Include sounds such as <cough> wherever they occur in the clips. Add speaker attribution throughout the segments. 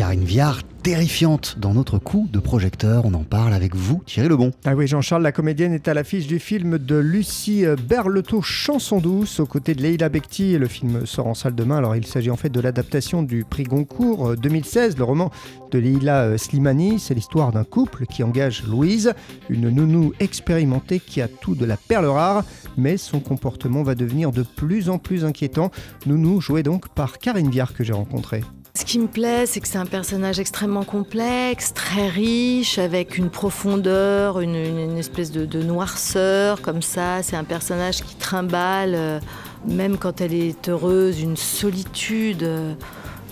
Speaker 1: Karine Viard, terrifiante dans notre coup de projecteur. On en parle avec vous, Thierry Lebon.
Speaker 2: Ah oui, Jean-Charles, la comédienne est à l'affiche du film de Lucie Berletot, Chanson douce, aux côtés de Leila Bekti. Le film sort en salle demain. Alors, il s'agit en fait de l'adaptation du prix Goncourt 2016, le roman de Leila Slimani. C'est l'histoire d'un couple qui engage Louise, une nounou expérimentée qui a tout de la perle rare, mais son comportement va devenir de plus en plus inquiétant. Nounou, joué donc par Karine Viard que j'ai rencontré.
Speaker 3: Ce qui me plaît, c'est que c'est un personnage extrêmement complexe, très riche, avec une profondeur, une, espèce de, noirceur comme ça. C'est un personnage qui trimballe, euh, même quand elle est heureuse, une solitude euh,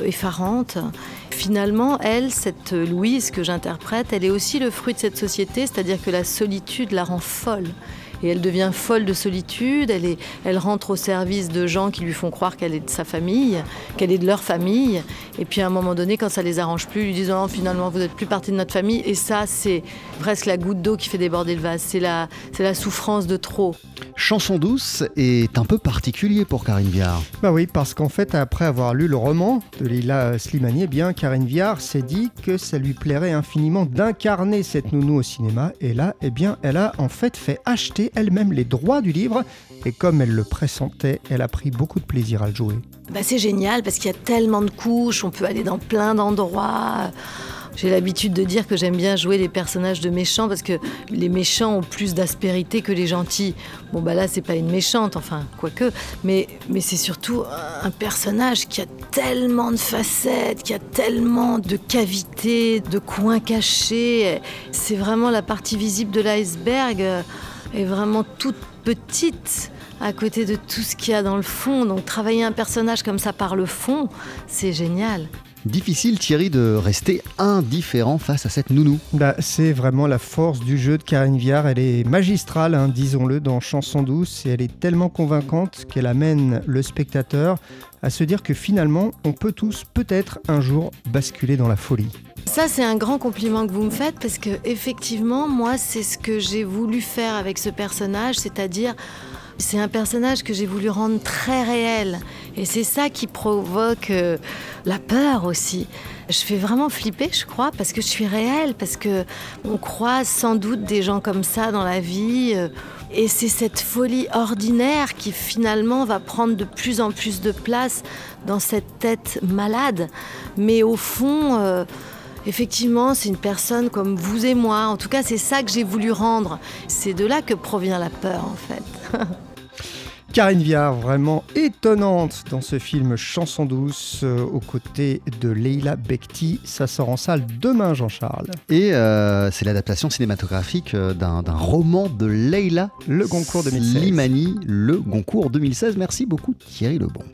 Speaker 3: effarante. Finalement, elle, cette Louise que j'interprète, elle est aussi le fruit de cette société, c'est-à-dire que la solitude la rend folle et elle devient folle de solitude. Elle, est, elle rentre au service de gens qui lui font croire qu'elle est de sa famille, qu'elle est de leur famille. Et puis à un moment donné, quand ça les arrange plus, lui disant oh, finalement vous n'êtes plus partie de notre famille. Et ça, c'est presque la goutte d'eau qui fait déborder le vase. C'est la, c'est la souffrance de trop.
Speaker 1: Chanson douce est un peu particulier pour Karine Viard.
Speaker 2: Bah oui, parce qu'en fait, après avoir lu le roman de Leila Slimani, eh bien, Karine Viard s'est dit que ça lui plairait infiniment d'incarner cette nounou au cinéma. Et là, eh bien, elle a en fait fait acheter elle-même les droits du livre. Et comme elle le pressentait, elle a pris beaucoup de plaisir à le jouer.
Speaker 3: Bah c'est génial parce qu'il y a tellement de couches, on peut aller dans plein d'endroits. J'ai l'habitude de dire que j'aime bien jouer les personnages de méchants parce que les méchants ont plus d'aspérité que les gentils. Bon, bah là, c'est pas une méchante, enfin, quoique, mais, mais c'est surtout un personnage qui a tellement de facettes, qui a tellement de cavités, de coins cachés. C'est vraiment la partie visible de l'iceberg est vraiment toute petite à côté de tout ce qu'il y a dans le fond. Donc travailler un personnage comme ça par le fond, c'est génial.
Speaker 1: Difficile Thierry de rester indifférent face à cette nounou.
Speaker 2: Bah, c'est vraiment la force du jeu de Karine Viard. Elle est magistrale, hein, disons-le, dans Chanson douce et elle est tellement convaincante qu'elle amène le spectateur à se dire que finalement, on peut tous peut-être un jour basculer dans la folie.
Speaker 3: Ça, c'est un grand compliment que vous me faites parce que effectivement, moi, c'est ce que j'ai voulu faire avec ce personnage, c'est-à-dire c'est un personnage que j'ai voulu rendre très réel. Et c'est ça qui provoque euh, la peur aussi. Je fais vraiment flipper, je crois, parce que je suis réelle, parce que on croise sans doute des gens comme ça dans la vie. Euh, et c'est cette folie ordinaire qui finalement va prendre de plus en plus de place dans cette tête malade. Mais au fond, euh, Effectivement, c'est une personne comme vous et moi. En tout cas, c'est ça que j'ai voulu rendre. C'est de là que provient la peur, en fait. <laughs>
Speaker 2: Karine Viard, vraiment étonnante dans ce film Chanson douce, euh, aux côtés de Leila Bekti. Ça sort en salle demain, Jean-Charles.
Speaker 1: Et euh, c'est l'adaptation cinématographique euh, d'un roman de Leila
Speaker 2: Le Goncourt 2016.
Speaker 1: Limani, Le Goncourt 2016. Merci beaucoup, Thierry Lebon.